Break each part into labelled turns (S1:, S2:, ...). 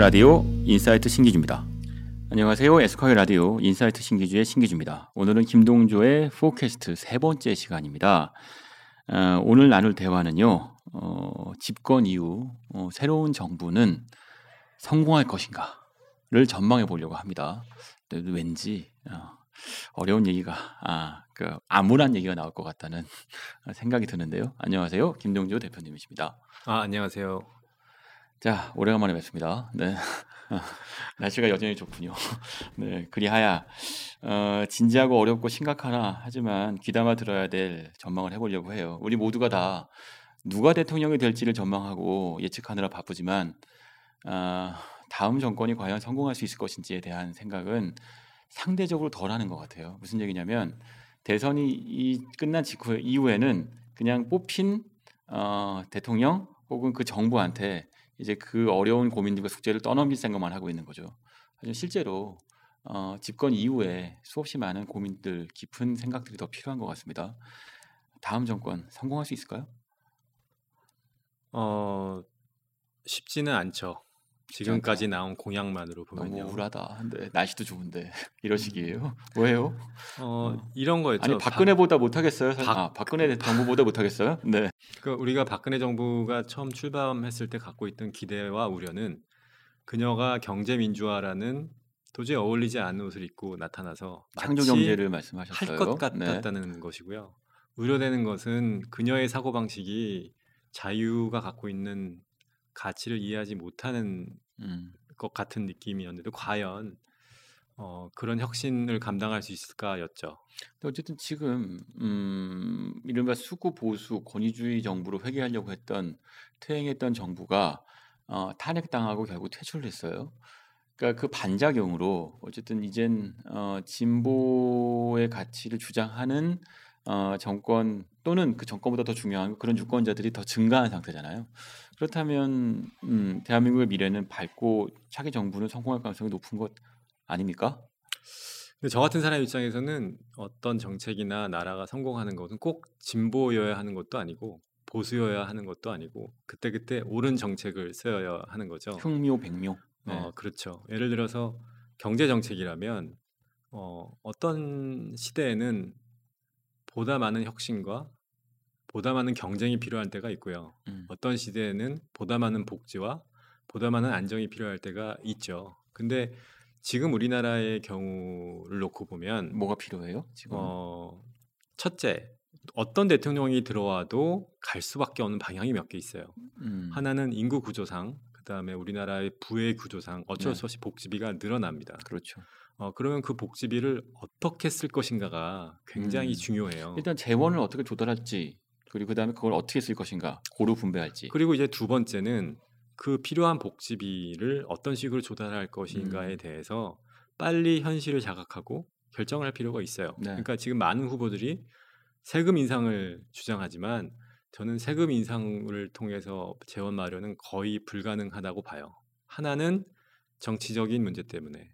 S1: 라디오 insight 신기주입니다. 안녕하세요. 에스콰이어 라디오 insight 신기주의 신기주입니다. 오늘은 김동조의 forecast 세 번째 시간입니다. 어, 오늘 나눌 대화는요. 어, 집권 이후 어, 새로운 정부는 성공할 것인가를 전망해 보려고 합니다. 왠지 어, 어려운 얘기가 아, 그 암울한 얘기가 나올 것 같다는 생각이 드는데요. 안녕하세요. 김동조 대표님이십니다.
S2: 아, 안녕하세요.
S1: 자, 오래간만에 뵙습니다. 네. 날씨가 여전히 좋군요. 네, 그리하야 어, 진지하고 어렵고 심각하나 하지만 귀담아 들어야 될 전망을 해보려고 해요. 우리 모두가 다 누가 대통령이 될지를 전망하고 예측하느라 바쁘지만 어, 다음 정권이 과연 성공할 수 있을 것인지에 대한 생각은 상대적으로 덜하는 것 같아요. 무슨 얘기냐면 대선이 이 끝난 직후 이후에는 그냥 뽑힌 어, 대통령 혹은 그 정부한테 이제 그 어려운 고민들과 숙제를 떠넘길 생각만 하고 있는 거죠. 하지만 실제로 어, 집권 이후에 수없이 많은 고민들, 깊은 생각들이 더 필요한 것 같습니다. 다음 정권 성공할 수 있을까요?
S2: 어 쉽지는 않죠. 지금까지 나온 공약만으로 보면요.
S1: 너무 우울하다. 근데 날씨도 좋은데 이런 식이에요. 왜요?
S2: 어, 이런 거였죠.
S1: 아니 박근혜보다 못하겠어요. 박, 아, 박근혜 정부보다 못하겠어요? 네.
S2: 그 우리가 박근혜 정부가 처음 출범했을 때 갖고 있던 기대와 우려는 그녀가 경제 민주화라는 도저히 어울리지 않는 옷을 입고 나타나서
S1: 창조 경제를 말씀하셨어요.
S2: 할 것 같았다는 네. 것이고요. 우려되는 것은 그녀의 사고 방식이 자유가 갖고 있는 가치를 이해하지 못하는 음. 것 같은 느낌이었는데 과연 어, 그런 혁신을 감당할 수 있을까였죠.
S1: 어쨌든 지금 음, 이른바 수구 보수 권위주의 정부로 회귀하려고 했던 퇴행했던 정부가 어, 탄핵당하고 결국 퇴출을 했어요. 그러니까 그 반작용으로 어쨌든 이젠 어, 진보의 가치를 주장하는 어, 정권 또는 그 정권보다 더 중요한 그런 유권자들이 더 증가한 상태잖아요. 그렇다면 음, 대한민국의 미래는 밝고 차기 정부는 성공할 가능성이 높은 것 아닙니까?
S2: 근데 저 같은 사람 입장에서는 어떤 정책이나 나라가 성공하는 것은 꼭 진보여야 하는 것도 아니고 보수여야 하는 것도 아니고 그때그때 옳은 정책을 써야 하는 거죠.
S1: 흉묘 백묘.
S2: 네. 어, 그렇죠. 예를 들어서 경제 정책이라면 어, 어떤 시대에는 보다 많은 혁신과 보다 많은 경쟁이 필요할 때가 있고요. 음. 어떤 시대에는 보다 많은 복지와 보다 많은 안정이 필요할 때가 있죠. 근데 지금 우리나라의 경우를 놓고 보면
S1: 뭐가 필요해요? 지금 어,
S2: 첫째 어떤 대통령이 들어와도 갈 수밖에 없는 방향이 몇 개 있어요. 음. 하나는 인구 구조상, 그 다음에 우리나라의 부의 구조상 어쩔 네. 수 없이 복지비가 늘어납니다.
S1: 그렇죠.
S2: 어, 그러면 그 복지비를 어떻게 쓸 것인가가 굉장히 음. 중요해요.
S1: 일단 재원을 어떻게 조달할지 그리고 그다음에 그걸 어떻게 쓸 것인가 고루 분배할지.
S2: 그리고 이제 두 번째는 그 필요한 복지비를 어떤 식으로 조달할 것인가에 음. 대해서 빨리 현실을 자각하고 결정할 필요가 있어요. 네. 그러니까 지금 많은 후보들이 세금 인상을 주장하지만 저는 세금 인상을 통해서 재원 마련은 거의 불가능하다고 봐요. 하나는 정치적인 문제 때문에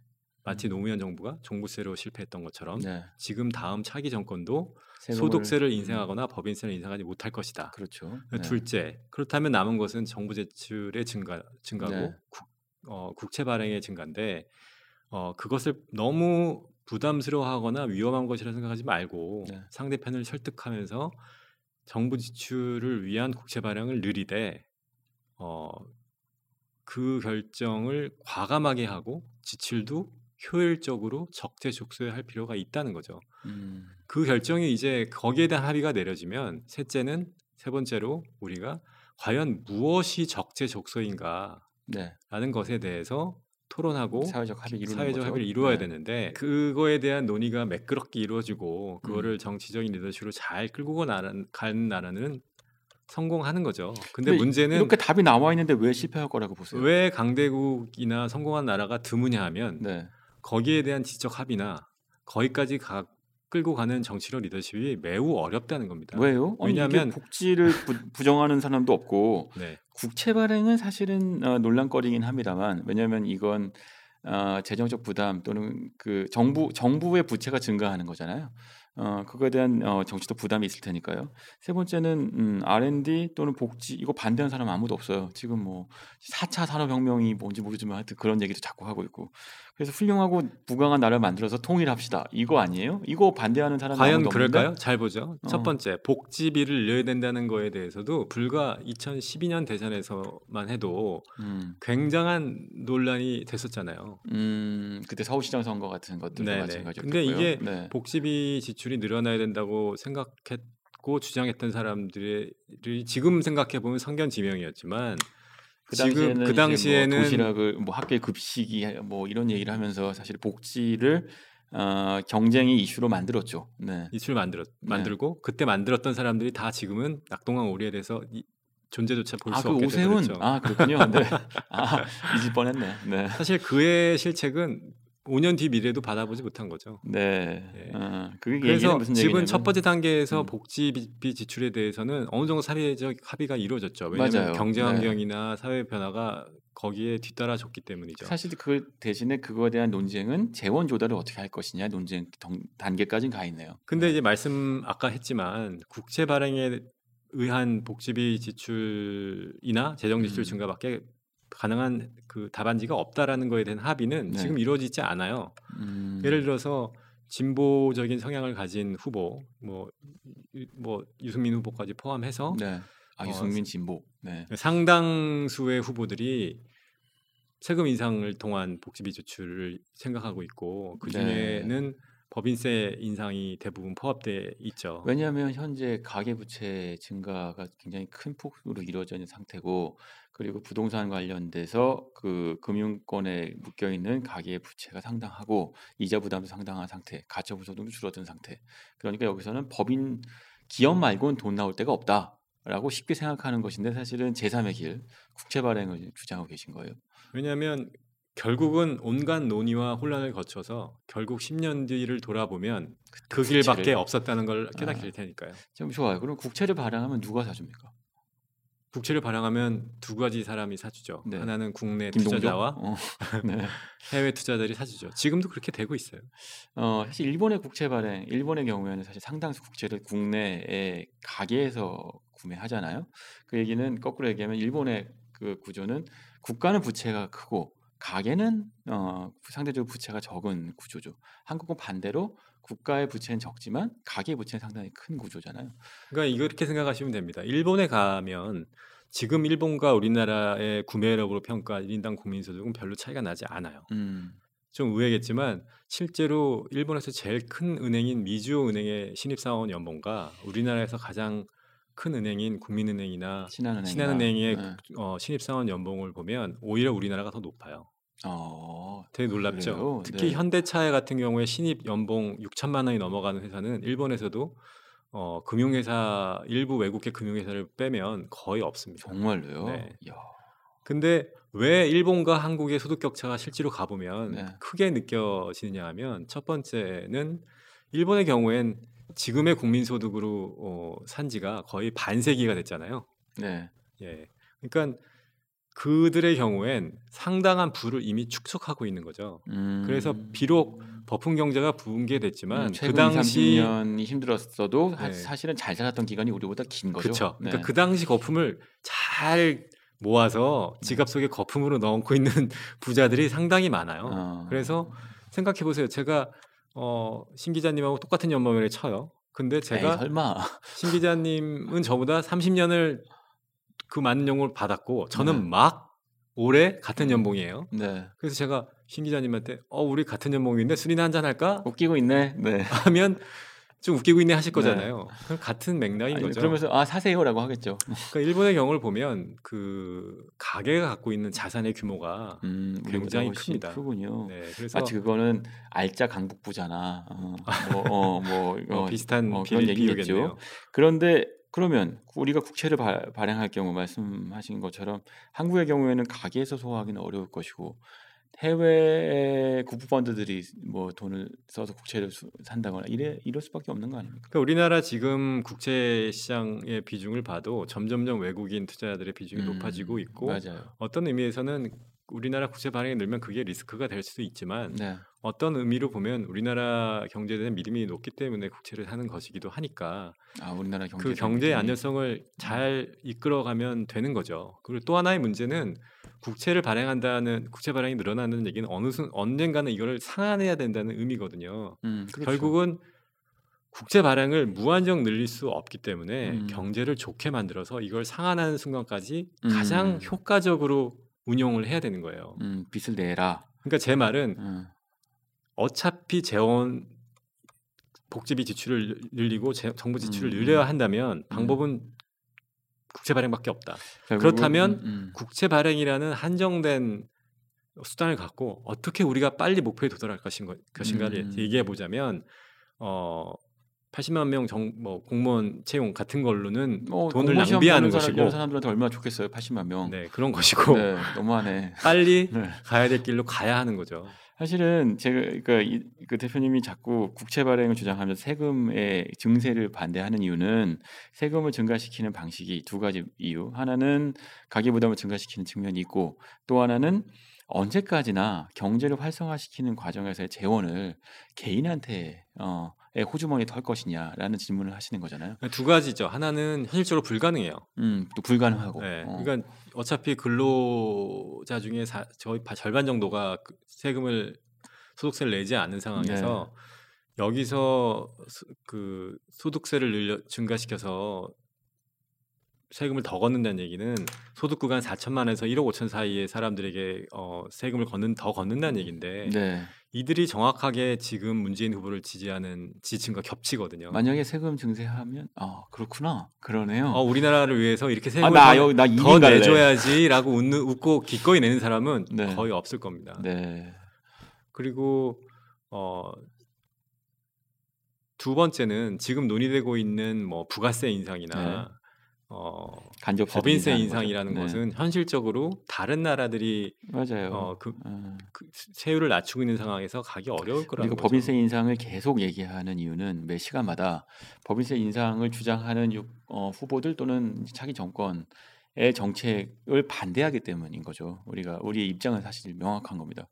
S2: 마치 음. 노무현 정부가 종부세로 실패했던 것처럼 네. 지금 다음 차기 정권도 소득세를 음. 인상하거나 법인세를 인상하지 못할 것이다.
S1: 그렇죠.
S2: 네. 둘째, 그렇다면 남은 것은 정부 제출의 증가 증가고 네. 국, 어, 국채 발행의 증가인데 어, 그것을 너무 부담스러워하거나 위험한 것이라 생각하지 말고 네. 상대편을 설득하면서 정부 지출을 위한 국채 발행을 느리되 어, 그 결정을 과감하게 하고 지출도 효율적으로 적재적소에 할 필요가 있다는 거죠. 음. 그 결정이 이제 거기에 대한 합의가 내려지면 셋째는 세 번째로 우리가 과연 무엇이 적재적소인가라는 네. 것에 대해서 토론하고
S1: 사회적 합의
S2: 사회적 합의를 이루어야 네. 되는데 그거에 대한 논의가 매끄럽게 이루어지고 그거를 음. 정치적인 리더십으로 잘 끌고 가는 나라는 성공하는 거죠. 근데, 근데, 문제는
S1: 이렇게 답이 나와 있는데 왜 실패할 거라고 보세요?
S2: 왜 강대국이나 성공한 나라가 드무냐 하면 네. 거기에 대한 지적 합의나 거기까지 가, 끌고 가는 정치력 리더십이 매우 어렵다는 겁니다.
S1: 왜요? 왜냐하면 복지를 부, 정하는 사람도 없고 네. 국채 발행은 사실은 어, 논란거리긴 합니다만 왜냐하면 이건 어, 재정적 부담 또는 그 정부 정부의 부채가 증가하는 거잖아요. 어, 그거에 대한 어, 정치적 부담이 있을 테니까요. 세 번째는 음, R&D 또는 복지 이거 반대하는 사람 아무도 없어요. 지금 뭐 4차 산업혁명이 뭔지 모르지만 하여튼 그런 얘기도 자꾸 하고 있고. 그래서 훌륭하고 부강한 나라를 만들어서 통일합시다. 이거 아니에요? 이거 반대하는 사람
S2: 과연
S1: 아무도 없는데?
S2: 그럴까요? 잘 보죠.
S1: 어.
S2: 첫 번째 복지비를 늘려야 된다는 거에 대해서도 불과 2012년 대선에서만 해도
S1: 음,
S2: 굉장한 논란이 됐었잖아요.
S1: 음, 그때 서울시장 선거 같은 것들도
S2: 네네.
S1: 마찬가지였고요.
S2: 근데 이게
S1: 네.
S2: 복지비 지출 이 늘어나야 된다고 생각했고 주장했던 사람들이 지금 생각해 보면 성견지명이었지만
S1: 그
S2: 지금 그
S1: 이제
S2: 당시에는
S1: 뭐 도시락을 뭐 학교에 급식이 뭐 이런 얘기를 하면서 사실 복지를 어, 경쟁이 이슈로 만들었죠. 네.
S2: 이출 만들었
S1: 네.
S2: 만들고 그때 만들었던 사람들이 다 지금은 낙동강 오리에 대해서 이, 존재조차 볼
S1: 아, 수그
S2: 없게
S1: 오세훈.
S2: 되었죠.
S1: 아, 그렇군요. 네. 아, 잊을 뻔했네. 네.
S2: 사실 그의 실책은 5년 뒤 미래도 받아보지 못한 거죠.
S1: 네.
S2: 네.
S1: 그 얘기는
S2: 그래서
S1: 얘기냐면
S2: 첫 번째 단계에서
S1: 음.
S2: 복지비 지출에 대해서는 어느 정도 사회적 합의가 이루어졌죠. 왜냐하면
S1: 맞아요.
S2: 경제
S1: 네.
S2: 환경이나 사회 변화가 거기에 뒤따라줬기 때문이죠.
S1: 사실 그 대신에 그거에 대한 논쟁은 재원 조달을 어떻게 할 것이냐 논쟁 동- 단계까지는 가 있네요.
S2: 근데 이제 말씀 아까 했지만 국채 발행에 의한 복지비 지출이나 재정 지출
S1: 음.
S2: 증가밖에 가능한 그 답안지가 없다라는 거에 대한 합의는
S1: 네.
S2: 지금 이루어지지 않아요.
S1: 음,
S2: 예를 들어서 진보적인 성향을 가진 후보, 뭐, 유- 뭐 유승민 후보까지 포함해서
S1: 네. 아,
S2: 어,
S1: 유승민 진보. 네.
S2: 상당수의 후보들이 세금 인상을 통한 복지비 지출을 생각하고 있고 그
S1: 네.
S2: 중에는 법인세 인상이 대부분 포함돼 있죠.
S1: 왜냐하면 현재 가계 부채 증가가 굉장히 큰 폭으로 이루어져 있는 상태고 그리고 부동산 관련돼서 그 금융권에 묶여 있는 가계 부채가 상당하고 이자 부담도 상당한 상태, 가처분 소득도 줄어든 상태. 그러니까 여기서는 법인 기업 말고는 돈 나올 데가 없다 라고 쉽게 생각하는 것인데 사실은 제3의 길 국채 발행을 주장하고 계신 거예요.
S2: 왜냐하면 결국은 온갖 논의와 혼란을 거쳐서 결국 10년 뒤를 돌아보면 그
S1: 국채를-
S2: 길밖에 없었다는 걸 깨닫게
S1: 아.
S2: 될 테니까요.
S1: 좀 좋아요. 그럼 국채를 발행하면 누가 사줍니까?
S2: 국채를 발행하면 두 가지 사람이 사주죠.
S1: 네.
S2: 하나는 국내
S1: 김동조?
S2: 투자자와
S1: 어, 네.
S2: 해외 투자자들이 사주죠. 지금도 그렇게 되고 있어요.
S1: 어, 사실 일본의 국채 발행, 일본의 경우에는 사실 상당수 국채를 국내에 가게에서 구매하잖아요. 그 얘기는 거꾸로 얘기하면 일본의 그 구조는 국가는 부채가 크고 가게는 어, 상대적으로 부채가 적은 구조죠. 한국은 반대로 국가의 부채는 적지만 가계 부채는 상당히 큰 구조잖아요.
S2: 그러니까 이렇게 생각하시면 됩니다. 일본에 가면 지금 일본과 우리나라의 구매력으로 평가 1인당 국민소득은 별로 차이가 나지 않아요.
S1: 음,
S2: 좀 의외겠지만 실제로 일본에서 제일 큰 은행인 미주오 은행의 신입사원 연봉과 우리나라에서 가장 큰 은행인 국민은행이나
S1: 신한은행,
S2: 신한은행의
S1: 네.
S2: 어, 신입사원 연봉을 보면 오히려 우리나라가 더 높아요.
S1: 어,
S2: 되게 놀랍죠.
S1: 그래요?
S2: 특히
S1: 네.
S2: 현대차 같은 경우에 신입 연봉 6천만 원이 넘어가는 회사는 일본에서도 어, 금융회사 일부 외국계 금융회사를 빼면 거의 없습니다.
S1: 정말로요.
S2: 네.
S1: 야,
S2: 근데 왜 일본과 한국의 소득 격차가 실제로 가보면
S1: 네.
S2: 크게 느껴지느냐 하면 첫 번째는 일본의 경우엔 지금의 국민소득으로 어, 산 지가 거의 반세기가 됐잖아요.
S1: 네.
S2: 예. 그러니까 그들의 경우엔 상당한 부를 이미 축적하고 있는 거죠.
S1: 음,
S2: 그래서 비록 버풍 경제가 붕괴됐지만
S1: 음,
S2: 그 당시
S1: 30년이 힘들었어도 하-
S2: 네.
S1: 사실은 잘 살았던 기간이 우리보다 긴 거죠.
S2: 그렇죠.
S1: 네.
S2: 그러니까 그 당시 거품을 잘 모아서 지갑 속에 거품으로 넣고 있는 부자들이 상당히 많아요.
S1: 어.
S2: 그래서 생각해 보세요. 제가 어, 신 기자님하고 똑같은 연봉을 쳐요. 근데
S1: 에이,
S2: 제가
S1: 설마
S2: 신 기자님은 저보다 30년을 그 많은 연봉을 받았고 저는
S1: 네.
S2: 막 올해 같은 연봉이에요.
S1: 네
S2: 그래서 제가 신 기자님한테 어 우리 같은 연봉인데 술이나 한잔 할까
S1: 웃기고 있네. 네.
S2: 하면 좀 웃기고 있네 하실
S1: 네.
S2: 거잖아요. 그럼 같은 맥락인
S1: 아니,
S2: 거죠.
S1: 그러면서 아 사세요라고 하겠죠.
S2: 그러니까 일본의 경우를 보면 그 가게가 갖고 있는 자산의 규모가
S1: 음,
S2: 굉장히 큽니다.
S1: 크군요.
S2: 네, 그래서
S1: 마치 그거는 알짜 강북부잖아. 어, 뭐, 어, 뭐,
S2: 어,
S1: 어,
S2: 비슷한
S1: 어,
S2: 비,
S1: 그런 얘기겠죠. 그런데 그러면 우리가 국채를 바, 발행할 경우 말씀하신 것처럼 한국의 경우에는 가게에서 소화하기는 어려울 것이고 해외의 국부펀드들이 뭐 돈을 써서 국채를 수- 산다거나 이래 이럴 수밖에 없는 거 아닙니까?
S2: 그러니까 우리나라 지금 국채 시장의 비중을 봐도 점점점 외국인 투자자들의 비중이
S1: 음,
S2: 높아지고 있고
S1: 맞아요.
S2: 어떤 의미에서는 우리나라 국채 발행이 늘면 그게 리스크가 될 수도 있지만
S1: 네.
S2: 어떤 의미로 보면 우리나라 경제에 대한 믿음이 높기 때문에 국채를 사는 것이기도 하니까
S1: 아 우리나라 경제
S2: 그 경제의 안전성을 잘 이끌어가면 되는 거죠. 그리고 또 하나의 문제는 국채를 발행한다는 국채 발행이 늘어나는 얘기는 어느 순 언젠가는 이거를 상환해야 된다는 의미거든요.
S1: 음, 그렇죠.
S2: 결국은 국채 발행을 무한정 늘릴 수 없기 때문에
S1: 음.
S2: 경제를 좋게 만들어서 이걸 상환하는 순간까지
S1: 음.
S2: 가장 효과적으로 운용을 해야 되는 거예요.
S1: 음, 빚을 내라.
S2: 그러니까 제 말은
S1: 음,
S2: 어차피 재원 복지비 지출을 늘리고 재- 정부 지출을
S1: 음.
S2: 늘려야 한다면 방법은 국채 발행밖에 없다. 그렇다면
S1: 음, 음.
S2: 국채 발행이라는 한정된 수단을 갖고 어떻게 우리가 빨리 목표에 도달할 것인 것, 것인가를
S1: 음.
S2: 얘기해 보자면 어 80만 명 정 뭐 공무원 채용 같은 걸로는
S1: 뭐
S2: 돈을 낭비하는 것이고
S1: 이런 사람들한테 얼마나 좋겠어요. 80만 명.
S2: 네 그런 것이고
S1: 네, 너무하네.
S2: 빨리
S1: 네.
S2: 가야 될 길로 가야 하는 거죠.
S1: 사실은 제가 그러니까 이, 그 대표님이 자꾸 국채 발행을 주장하면서 세금의 증세를 반대하는 이유는 세금을 증가시키는 방식이 두 가지 이유. 하나는 가계 부담을 증가시키는 측면이 있고 또 하나는 언제까지나 경제를 활성화시키는 과정에서의 재원을 개인한테 어, 의 호주머니에 털 것이냐라는 질문을 하시는 거잖아요.
S2: 두 가지죠. 하나는 현실적으로 불가능해요.
S1: 음, 또 불가능하고.
S2: 네,
S1: 어.
S2: 그러니까 어차피 근로자 중에 사, 저희 바- 절반 정도가 그 세금을 소득세를 내지 않는 상황에서
S1: 네.
S2: 여기서 소, 그 소득세를 늘려 증가시켜서 세금을 더 걷는다는 얘기는 소득 구간 4천만에서 1억 5천 사이의 사람들에게 어, 세금을 걷는 더 걷는다는 얘기인데
S1: 네.
S2: 이들이 정확하게 지금 문재인 후보를 지지하는 지층과 겹치거든요.
S1: 만약에 세금 증세하면 아 그렇구나 그러네요.
S2: 어, 우리나라를 위해서 이렇게
S1: 아,
S2: 세금을
S1: 나
S2: 더- 더. 내줘야지라고 웃는 웃고 기꺼이 내는 사람은
S1: 네.
S2: 거의 없을 겁니다.
S1: 네.
S2: 그리고 어, 두 번째는 지금 논의되고 있는 뭐 부가세 인상이나 어,
S1: 간접
S2: 법인세 인상이라는.
S1: 네.
S2: 것은 현실적으로 다른 나라들이
S1: 맞아요.
S2: 어, 그,
S1: 어,
S2: 그 세율을 낮추고 있는 상황에서 가기 어려울 거라는
S1: 그리고
S2: 거죠.
S1: 법인세 인상을 계속 얘기하는 이유는 매 시간마다 법인세 인상을 주장하는 유- 어, 후보들 또는 차기 정권 의 정책을 반대하기 때문인 거죠. 우리가 우리의 입장은 사실 명확한 겁니다.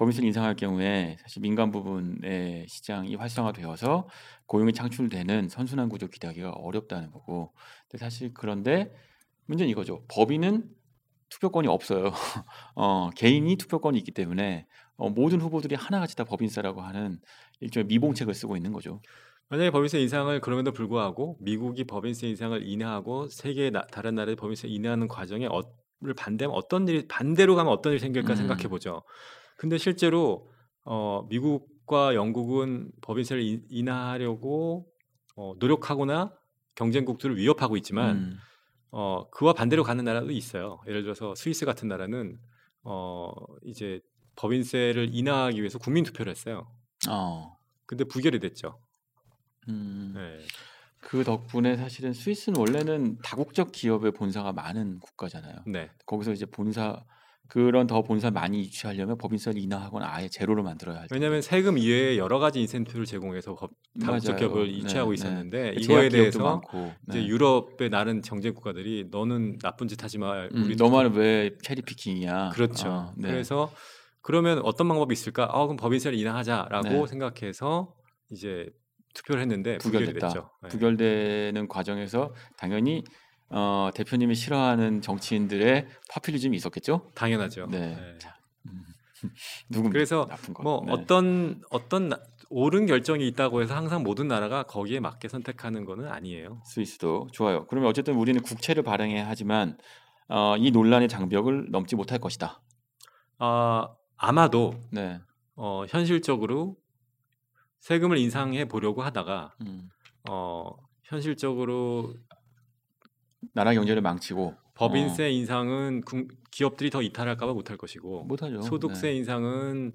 S1: 법인세 인상할 경우에 사실 민간 부분의 시장이 활성화되어서 고용이 창출되는 선순환 구조 기대하기가 어렵다는 거고. 근데 사실 그런데 문제는 이거죠. 법인은 투표권이 없어요. 어, 개인이 투표권이 있기 때문에 어, 모든 후보들이 하나같이 다 법인세라고 하는 일종의 미봉책을 쓰고 있는 거죠.
S2: 만약에 법인세 인상을 그럼에도 불구하고 미국이 법인세 인상을 인하하고 세계 나, 다른 나라의 법인세 인하하는 과정에 어, 를 반대하면 어떤 일이 반대로 가면 어떤 일이 생길까
S1: 음.
S2: 생각해 보죠. 근데 실제로 어, 미국과 영국은 법인세를 인, 인하하려고 어, 노력하거나 경쟁국들을 위협하고 있지만
S1: 음,
S2: 어, 그와 반대로 가는 나라도 있어요. 예를 들어서 스위스 같은 나라는 어, 이제 법인세를 인하하기 위해서 국민 투표를 했어요.
S1: 어,
S2: 근데 부결이 됐죠.
S1: 음,
S2: 네.
S1: 그 덕분에 사실은 스위스는 원래는 다국적 기업의 본사가 많은 국가잖아요.
S2: 네.
S1: 거기서 이제 본사 그런 더 본사 많이 유치하려면 법인세를 인하하거나 아예 제로를 만들어야 할.
S2: 왜냐하면 세금 이외에 여러 가지 인센티브를 제공해서 법- 다국적. 기업을
S1: 네,
S2: 유치하고
S1: 네.
S2: 있었는데
S1: 제약
S2: 이거에 대해서
S1: 많고,
S2: 이제
S1: 네.
S2: 유럽의 다른 정쟁 국가들이 너는 나쁜 짓 하지 마.
S1: 음,
S2: 우리
S1: 너만은 왜 체리 피킹이야?
S2: 그렇죠.
S1: 어, 네.
S2: 그래서 그러면 어떤 방법이 있을까? 아 그럼 법인세를 인하하자라고
S1: 네.
S2: 생각해서 이제 투표를 했는데
S1: 부결됐다.
S2: 됐죠. 네.
S1: 부결되는 과정에서 당연히 어, 대표님이 싫어하는 정치인들의 파퓰리즘이 있었겠죠?
S2: 당연하죠.
S1: 네.
S2: 네.
S1: 자, 음. 누군
S2: 그래서
S1: 나쁜 거.
S2: 뭐
S1: 네.
S2: 어떤 어떤 나- 옳은 결정이 있다고 해서 항상 모든 나라가 거기에 맞게 선택하는 거는 아니에요.
S1: 스위스도 좋아요. 그러면 어쨌든 우리는 국채를 발행해야 하지만 어, 이 논란의 장벽을 넘지 못할 것이다.
S2: 아 아마도
S1: 네.
S2: 어, 현실적으로 세금을 인상해 보려고 하다가
S1: 음.
S2: 어, 현실적으로
S1: 나라 경제를 망치고
S2: 법인세 인상은 국- 기업들이 더 이탈할까봐 못할 것이고
S1: 어, 못하죠.
S2: 소득세
S1: 네.
S2: 인상은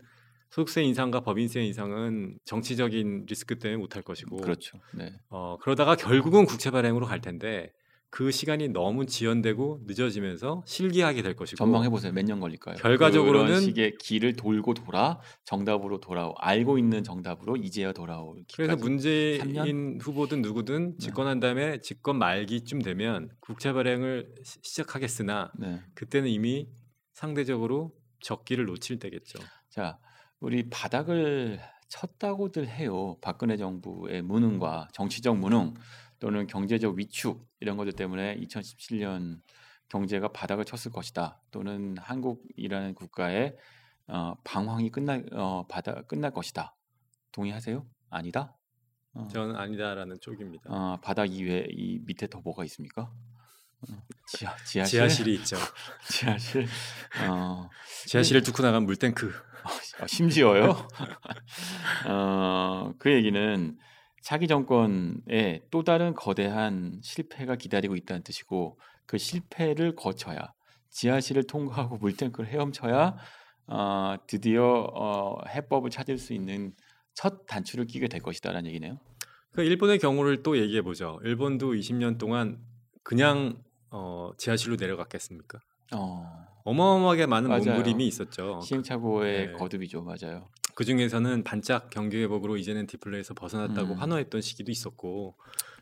S2: 소득세 인상과 법인세 인상은 정치적인 리스크 때문에 못할 것이고
S1: 그렇죠. 네.
S2: 어, 그러다가 결국은 국채 발행으로 갈 텐데 그 시간이 너무 지연되고 늦어지면서 실기하게 될 것이고
S1: 전망해 보세요. 몇 년 걸릴까요?
S2: 결과적으로는-
S1: 그런 식의 길을 돌고 돌아 정답으로 돌아오 알고 있는 정답으로 이제야 돌아올
S2: 그래서. 문재인
S1: 3년?
S2: 후보든 누구든
S1: 네.
S2: 집권한 다음에 집권 말기쯤 되면 국채 발행을 시- 시작하겠으나
S1: 네.
S2: 그때는 이미 상대적으로 적기를 놓칠 때겠죠.
S1: 자, 우리 바닥을 쳤다고들 해요. 박근혜 정부의 무능과 정치적 무능 또는 경제적 위축 이런 것들 때문에 2017년 경제가 바닥을 쳤을 것이다. 또는 한국이라는 국가의 어, 방황이 끝날 어, 바닥 끝날 것이다. 동의하세요? 아니다?
S2: 어. 저는 아니다라는 쪽입니다.
S1: 어, 바닥 이외 이 밑에 더 뭐가 있습니까? 어, 지하 지하실
S2: 지하실이 있죠.
S1: 지하실 어,
S2: 지하실을 뚫고 나간 물탱크.
S1: 어, 심지어요. 어, 그 얘기는 차기 정권에 또 다른 거대한 실패가 기다리고 있다는 뜻이고 그 실패를 거쳐야 지하실을 통과하고 물탱크를 헤엄쳐야 어, 드디어 어, 해법을 찾을 수 있는 첫 단추를 끼게 될 것이다라는 얘기네요.
S2: 그 일본의 경우를 또 얘기해 보죠. 일본도 20년 동안 그냥 어, 지하실로 내려갔겠습니까? 어. 어마어마하게 많은 맞아요. 몸부림이 있었죠.
S1: 시행착오의 네. 거듭이죠, 맞아요.
S2: 그 중에서는 반짝 경기 회복으로 이제는 디플레이에서 벗어났다고 음. 환호했던 시기도 있었고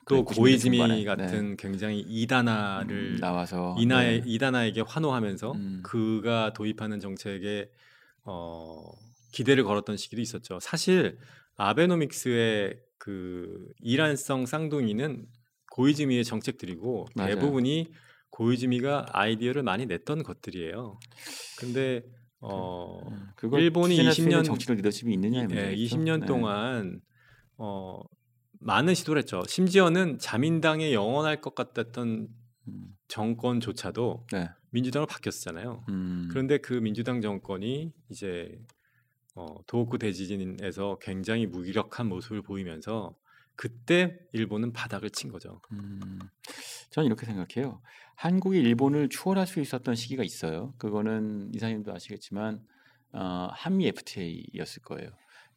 S2: 또 고이즈미 같은 네. 굉장히 이다나를 음, 나와서 이나에 네. 이다나에게 환호하면서 음. 그가 도입하는 정책에 어, 기대를 걸었던 시기도 있었죠. 사실 아베노믹스의 그 이란성 쌍둥이는 고이즈미의 정책들이고 맞아요. 대부분이 고이즈미가 아이디어를 많이 냈던 것들이에요. 근데 어 그, 음, 일본이 20년
S1: 정치적 리더십이 있느냐의
S2: 예, 20년 네. 동안 어 많은 시도를 했죠. 심지어는 자민당에 영원할 것 같았던 음. 정권조차도 네. 민주당으로 바뀌었잖아요. 음. 그런데 그 민주당 정권이 이제 어, 도호쿠 대지진에서 굉장히 무기력한 모습을 보이면서 그때 일본은 바닥을 친 거죠. 음,
S1: 저는 이렇게 생각해요. 한국이 일본을 추월할 수 있었던 시기가 있어요. 그거는 이사님도 아시겠지만 어, 한미 FTA였을 거예요.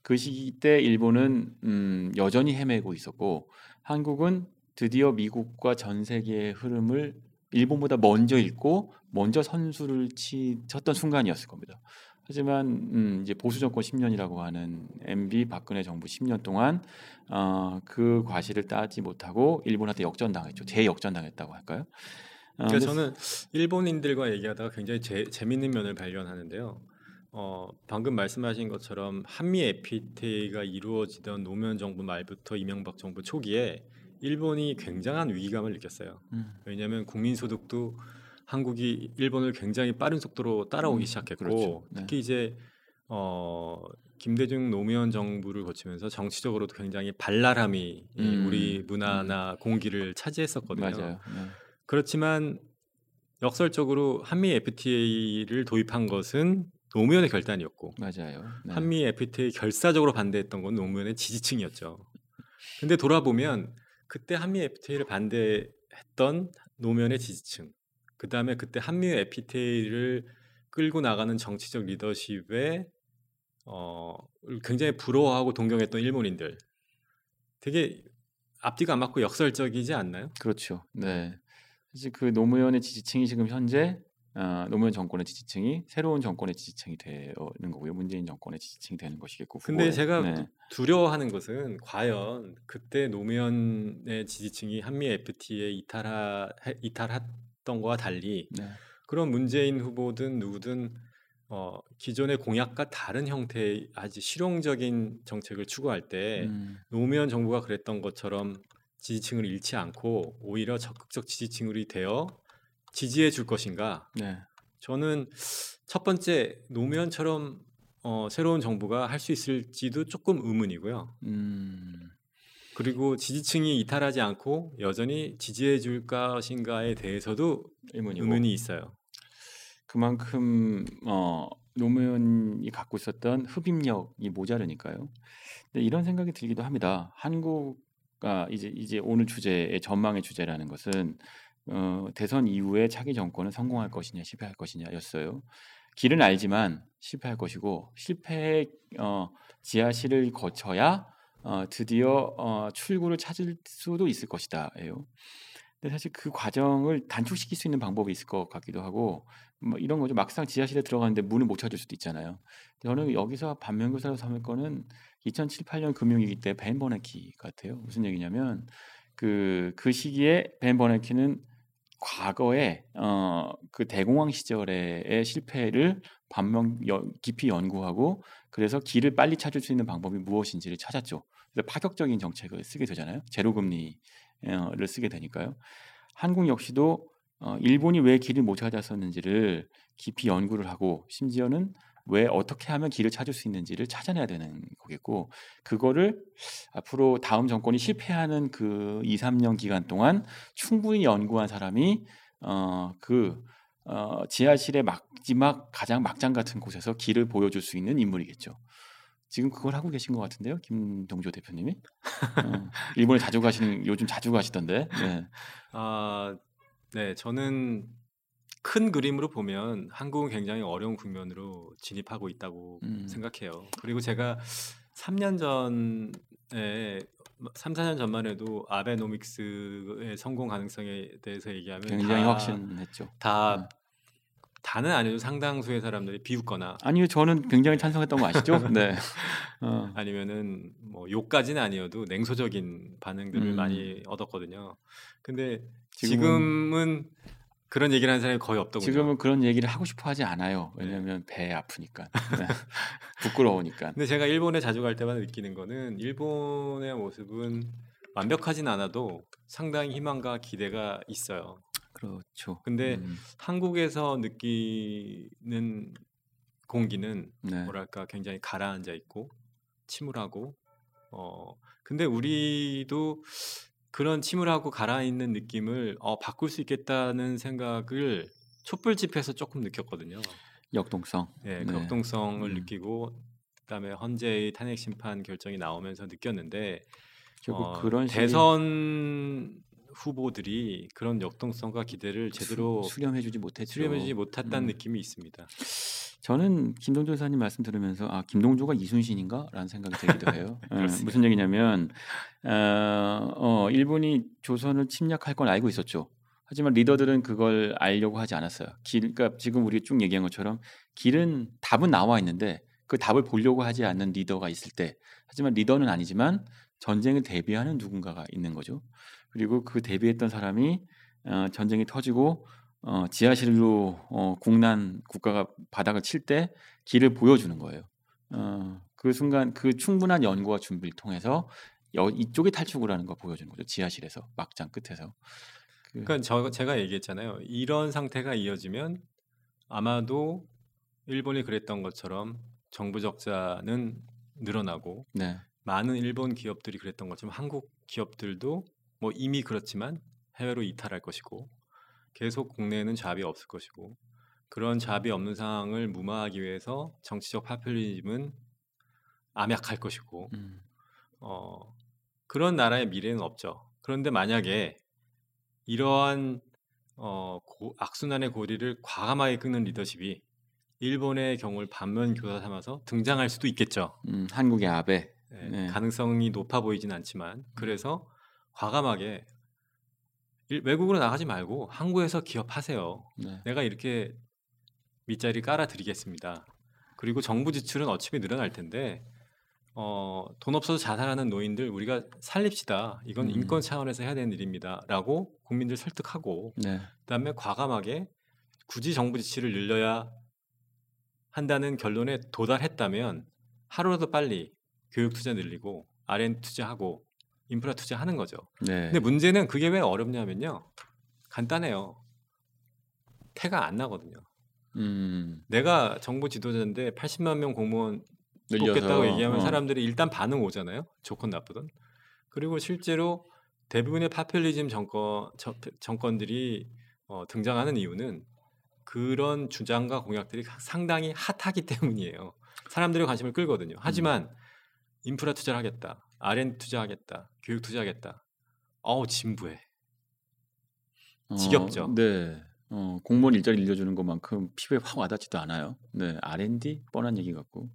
S1: 그 시기 때 일본은 음, 여전히 헤매고 있었고 한국은 드디어 미국과 전 세계의 흐름을 일본보다 먼저 읽고 먼저 선수를 치, 쳤던 순간이었을 겁니다. 하지만 음, 이제 보수 정권 10년이라고 하는 MB 박근혜 정부 10년 동안 어, 그 과실을 따지 못하고 일본한테 역전당했죠. 재역전당했다고 할까요?
S2: 어, 그러니까 저는 일본인들과 얘기하다가 굉장히 재, 재밌는 면을 발견하는데요. 어, 방금 말씀하신 것처럼 한미 FTA가 이루어지던 노무현 정부 말부터 이명박 정부 초기에 일본이 굉장한 위기감을 느꼈어요. 음. 왜냐하면 국민 소득도 한국이 일본을 굉장히 빠른 속도로 따라오기 음, 시작했고 그렇죠. 네. 특히 이제 어 김대중 노무현 정부를 거치면서 정치적으로도 굉장히 발랄함이 음, 우리 문화나 음. 공기를 차지했었거든요. 맞아요. 네. 그렇지만 역설적으로 한미 FTA를 도입한 것은 노무현의 결단이었고
S1: 맞아요.
S2: 네. 한미 FTA 결사적으로 반대했던 건 노무현의 지지층이었죠. 근데 돌아보면 그때 한미 FTA를 반대했던 노무현의 지지층 그 다음에 그때 한미 FTA를 끌고 나가는 정치적 리더십에 어, 굉장히 부러워하고 동경했던 일본인들 되게 앞뒤가 안 맞고 역설적이지 않나요?
S1: 그렇죠. 네. 사실 그 노무현의 지지층이 지금 현재 어, 노무현 정권의 지지층이 새로운 정권의 지지층이 되는 거고요. 문재인 정권의 지지층이 되는 것이겠고.
S2: 근데 제가 네. 두려워하는 것은 과연 그때 노무현의 지지층이 한미 FTA에 이탈하, 이탈하 했던 거와 달리 네. 그런 문재인 후보든 누구든 어, 기존의 공약과 다른 형태의 아주 실용적인 정책을 추구할 때 음. 노무현 정부가 그랬던 것처럼 지지층을 잃지 않고 오히려 적극적 지지층이 되어 지지해 줄 것인가? 네. 저는 첫 번째 노무현처럼 어, 새로운 정부가 할 수 있을지도 조금 의문이고요. 음. 그리고 지지층이 이탈하지 않고 여전히 지지해 줄 것인가에 대해서도 의문이고. 의문이 있어요.
S1: 그만큼 어, 노무현이 갖고 있었던 흡입력이 모자르니까요. 근데 이런 생각이 들기도 합니다. 한국가 이제 이제 오늘 주제의 전망의 주제라는 것은 어, 대선 이후에 차기 정권은 성공할 것이냐 실패할 것이냐였어요. 길은 알지만 실패할 것이고 실패의 어, 지하실을 거쳐야 어, 드디어 어, 출구를 찾을 수도 있을 것이다예요. 근데 사실 그 과정을 단축시킬 수 있는 방법이 있을 것 같기도 하고 뭐 이런 거죠. 막상 지하실에 들어가는데 문을 못 찾을 수도 있잖아요. 저는 여기서 반면교사로 삼을 거는 2007, 8년 금융위기 때 벤 버네키 같아요. 무슨 얘기냐면 그, 그 시기에 벤 버네키는 과거에 어, 그 대공황 시절의 실패를 반면 깊이 연구하고 그래서 길을 빨리 찾을 수 있는 방법이 무엇인지를 찾았죠. 파격적인 정책을 쓰게 되잖아요. 제로 금리를 쓰게 되니까요. 한국 역시도 어, 일본이 왜 길을 못 찾았었는지를 깊이 연구를 하고 심지어는 왜 어떻게 하면 길을 찾을 수 있는지를 찾아내야 되는 거겠고 그거를 앞으로 다음 정권이 실패하는 그 2, 3년 기간 동안 충분히 연구한 사람이 어그 어, 지하실의 마지막 가장 막장 같은 곳에서 길을 보여줄 수 있는 인물이겠죠. 지금 그걸 하고 계신 것 같은데요, 김동조 대표님이. 어, 일본에 자주 가시는 요즘 자주 가시던데. 네.
S2: 아, 네, 저는 큰 그림으로 보면 한국은 굉장히 어려운 국면으로 진입하고 있다고 음. 생각해요. 그리고 제가 3년 전에 3, 4년 전만 해도 아베노믹스의 성공 가능성에 대해서 얘기하면
S1: 굉장히 다, 확신했죠.
S2: 다 네. 다는 아니죠. 상당수의 사람들이 비웃거나
S1: 아니요 저는 굉장히 찬성했던 거 아시죠? 네.
S2: 어. 아니면은 뭐 욕까지는 아니어도 냉소적인 반응들을 음. 많이 얻었거든요. 근데 지금은, 지금은 그런 얘기를 하는 사람이 거의 없더군요.
S1: 지금은 그런 얘기를 하고 싶어 하지 않아요. 네. 왜냐하면 네. 배 아프니까. 네. 부끄러우니까.
S2: 근데 제가 일본에 자주 갈 때마다 느끼는 거는 일본의 모습은 완벽하진 않아도 상당히 희망과 기대가 있어요.
S1: 그렇죠.
S2: 근데 음. 한국에서 느끼는 공기는 네. 뭐랄까 굉장히 가라앉아 있고 침울하고 어 근데 우리도 그런 침울하고 가라앉는 느낌을 어, 바꿀 수 있겠다는 생각을 촛불 집회에서 조금 느꼈거든요.
S1: 역동성.
S2: 네, 그 네. 역동성을 음. 느끼고 그다음에 헌재의 탄핵 심판 결정이 나오면서 느꼈는데 어, 그런 대선 후보들이 그런 역동성과 기대를 제대로
S1: 수 렴해주지 못했죠.
S2: 수렴해주지 못했다는 음. 느낌이 있습니다.
S1: 저는 김동조 사님 말씀 들으면서 아 김동조가 이순신인가라는 생각이 들기도 해요. 어, 무슨 얘기냐면 어, 어, 일본이 조선을 침략할 건 알고 있었죠. 하지만 리더들은 그걸 알려고 하지 않았어요. 길, 그러니까 지금 우리 쭉 얘기한 것처럼 길은 답은 나와 있는데 그 답을 보려고 하지 않는 리더가 있을 때, 하지만 리더는 아니지만 전쟁을 대비하는 누군가가 있는 거죠. 그리고 그 대비했던 사람이 어, 전쟁이 터지고 어, 지하실로 어, 국난 국가가 바닥을 칠 때 길을 보여주는 거예요. 어, 그 순간 그 충분한 연구와 준비를 통해서 여, 이쪽에 탈출을 하는 거 보여주는 거죠. 지하실에서 막장 끝에서.
S2: 그, 그러니까 저 제가 얘기했잖아요. 이런 상태가 이어지면 아마도 일본이 그랬던 것처럼 정부 적자는 늘어나고 네. 많은 일본 기업들이 그랬던 것처럼 한국 기업들도 뭐 이미 그렇지만 해외로 이탈할 것이고 계속 국내에는 잡이 없을 것이고 그런 잡이 없는 상황을 무마하기 위해서 정치적 파퓰리즘은 암약할 것이고 음. 어, 그런 나라의 미래는 없죠. 그런데 만약에 이러한 어, 고, 악순환의 고리를 과감하게 끊는 리더십이 일본의 경우를 반면 교사 삼아서 등장할 수도 있겠죠.
S1: 음, 한국의 아베
S2: 네, 네. 가능성이 높아 보이진 않지만 그래서 과감하게 외국으로 나가지 말고 한국에서 기업하세요. 네. 내가 이렇게 밑자리 깔아드리겠습니다. 그리고 정부 지출은 어차피 늘어날 텐데 어, 돈 없어서 자살하는 노인들 우리가 살립시다. 이건 음. 인권 차원에서 해야 되는 일입니다.라고 국민들 설득하고 네. 그다음에 과감하게 굳이 정부 지출을 늘려야 한다는 결론에 도달했다면 하루라도 빨리 교육 투자 늘리고 R&D 투자하고 인프라 투자하는 거죠. 네. 근데 문제는 그게 왜 어렵냐면요. 간단해요. 태가 안 나거든요. 음. 내가 정부 지도자인데 80만 명 공무원 뽑겠다고 얘기하면 어. 사람들이 일단 반응 오잖아요. 좋건 나쁘든. 그리고 실제로 대부분의 파퓰리즘 정권 정권들이 어, 등장하는 이유는 그런 주장과 공약들이 상당히 핫하기 때문이에요. 사람들의 관심을 끌거든요. 하지만 음. 인프라 투자를 하겠다. R&D 투자하겠다. 교육 투자하겠다. 어우 진부해. 지겹죠.
S1: 어, 네. 어, 공무원 일자리 늘려주는 것만큼 피부에 확 와닿지도 않아요. 네, R&D 뻔한 얘기 같고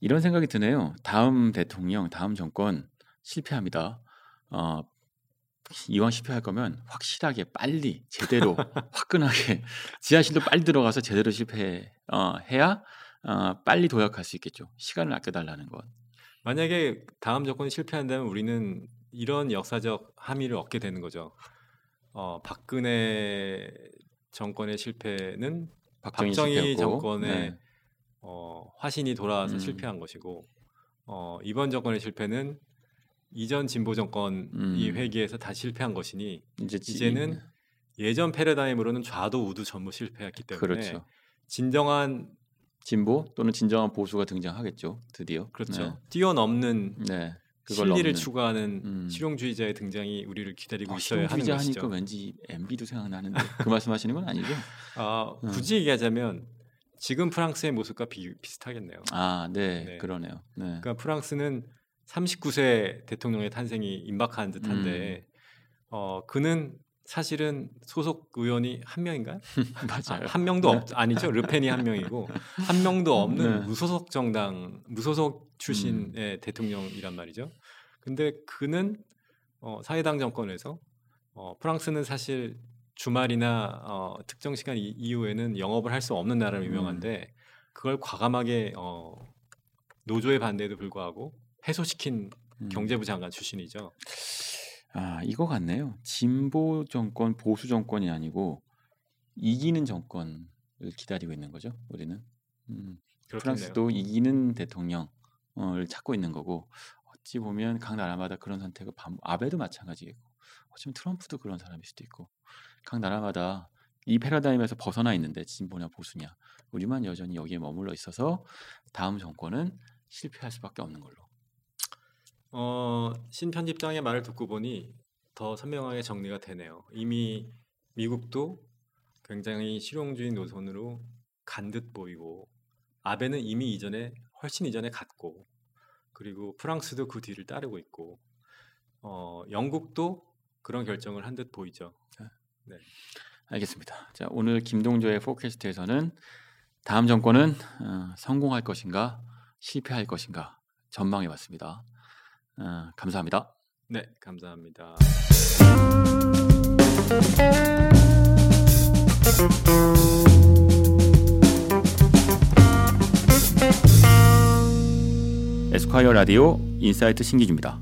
S1: 이런 생각이 드네요. 다음 대통령, 다음 정권 실패합니다. 어, 이왕 실패할 거면 확실하게 빨리 제대로 화끈하게 지하실도 빨리 들어가서 제대로 실패해야 어, 어, 빨리 도약할 수 있겠죠. 시간을 아껴달라는 것.
S2: 만약에 다음 정권이 실패한다면 우리는 이런 역사적 함의를 얻게 되는 거죠. 어, 박근혜 정권의 실패는
S1: 박정희,
S2: 박정희 정권의
S1: 네.
S2: 어, 화신이 돌아와서
S1: 음.
S2: 실패한 것이고 어, 이번 정권의 실패는 이전 진보 정권이
S1: 음.
S2: 회기해서 다시 실패한 것이니
S1: 이제 지-
S2: 이제는 예전 패러다임으로는 좌도 우도 전부 실패했기 때문에
S1: 그렇죠.
S2: 진정한
S1: 진보 또는 진정한 보수가 등장하겠죠. 드디어.
S2: 그렇죠 뛰어넘는
S1: 네. 네. 그걸
S2: 실리를
S1: 넘는.
S2: 추구하는
S1: 음.
S2: 실용주의자의 등장이 우리를 기다리고
S1: 아,
S2: 있어야 하는
S1: 실용주의자
S2: 것이죠.
S1: 하니까 왠지 MB도 생각나는데 그 말씀하시는 건 아니죠?
S2: 아,
S1: 음.
S2: 굳이 얘기하자면 지금 프랑스의 모습과 비, 비슷하겠네요.
S1: 아, 네,
S2: 네.
S1: 그러네요. 네.
S2: 그러니까 프랑스는 39세 대통령의 탄생이 임박한 듯한데
S1: 음.
S2: 어 그는 사실은 소속 의원이 한 명인가요?
S1: 맞아요.
S2: 아, 한 명도 없 아니죠. 르펜이 한 명이고 한 명도 없는
S1: 네.
S2: 무소속 정당 무소속 출신의 대통령이란 말이죠. 근데 그는 어, 사회당 정권에서 어, 프랑스는 사실 주말이나 어, 특정 시간 이- 이후에는 영업을 할 수 없는 나라로 유명한데 그걸 과감하게 어, 노조의 반대에도 불구하고 해소시킨
S1: 음.
S2: 경제부 장관 출신이죠.
S1: 아, 이거 같네요. 진보 정권, 보수 정권이 아니고 이기는 정권을 기다리고 있는 거죠. 우리는. 음,
S2: 그렇겠네요.
S1: 프랑스도 이기는 대통령을 찾고 있는 거고 어찌 보면 각 나라마다 그런 선택을 반 아베도 마찬가지겠고 어쩌면 트럼프도 그런 사람일 수도 있고 각 나라마다 이 패러다임에서 벗어나 있는데 진보냐 보수냐 우리만 여전히 여기에 머물러 있어서 다음 정권은 실패할 수밖에 없는 걸로.
S2: 어, 신 편집장의 말을 듣고 보니 더 선명하게 정리가 되네요. 이미 미국도 굉장히 실용주의 노선으로 간 듯 보이고 아베는 이미 이전에 훨씬 이전에 갔고 그리고 프랑스도 그 뒤를 따르고 있고 어, 영국도 그런 결정을 한 듯 보이죠.
S1: 알겠습니다. 자 오늘 김동조의 포캐스트에서는 다음 정권은 어, 성공할 것인가 실패할 것인가 전망해봤습니다. 어, 감사합니다.
S2: 네, 감사합니다.
S1: 에스콰이어 라디오 insight 신기주입니다.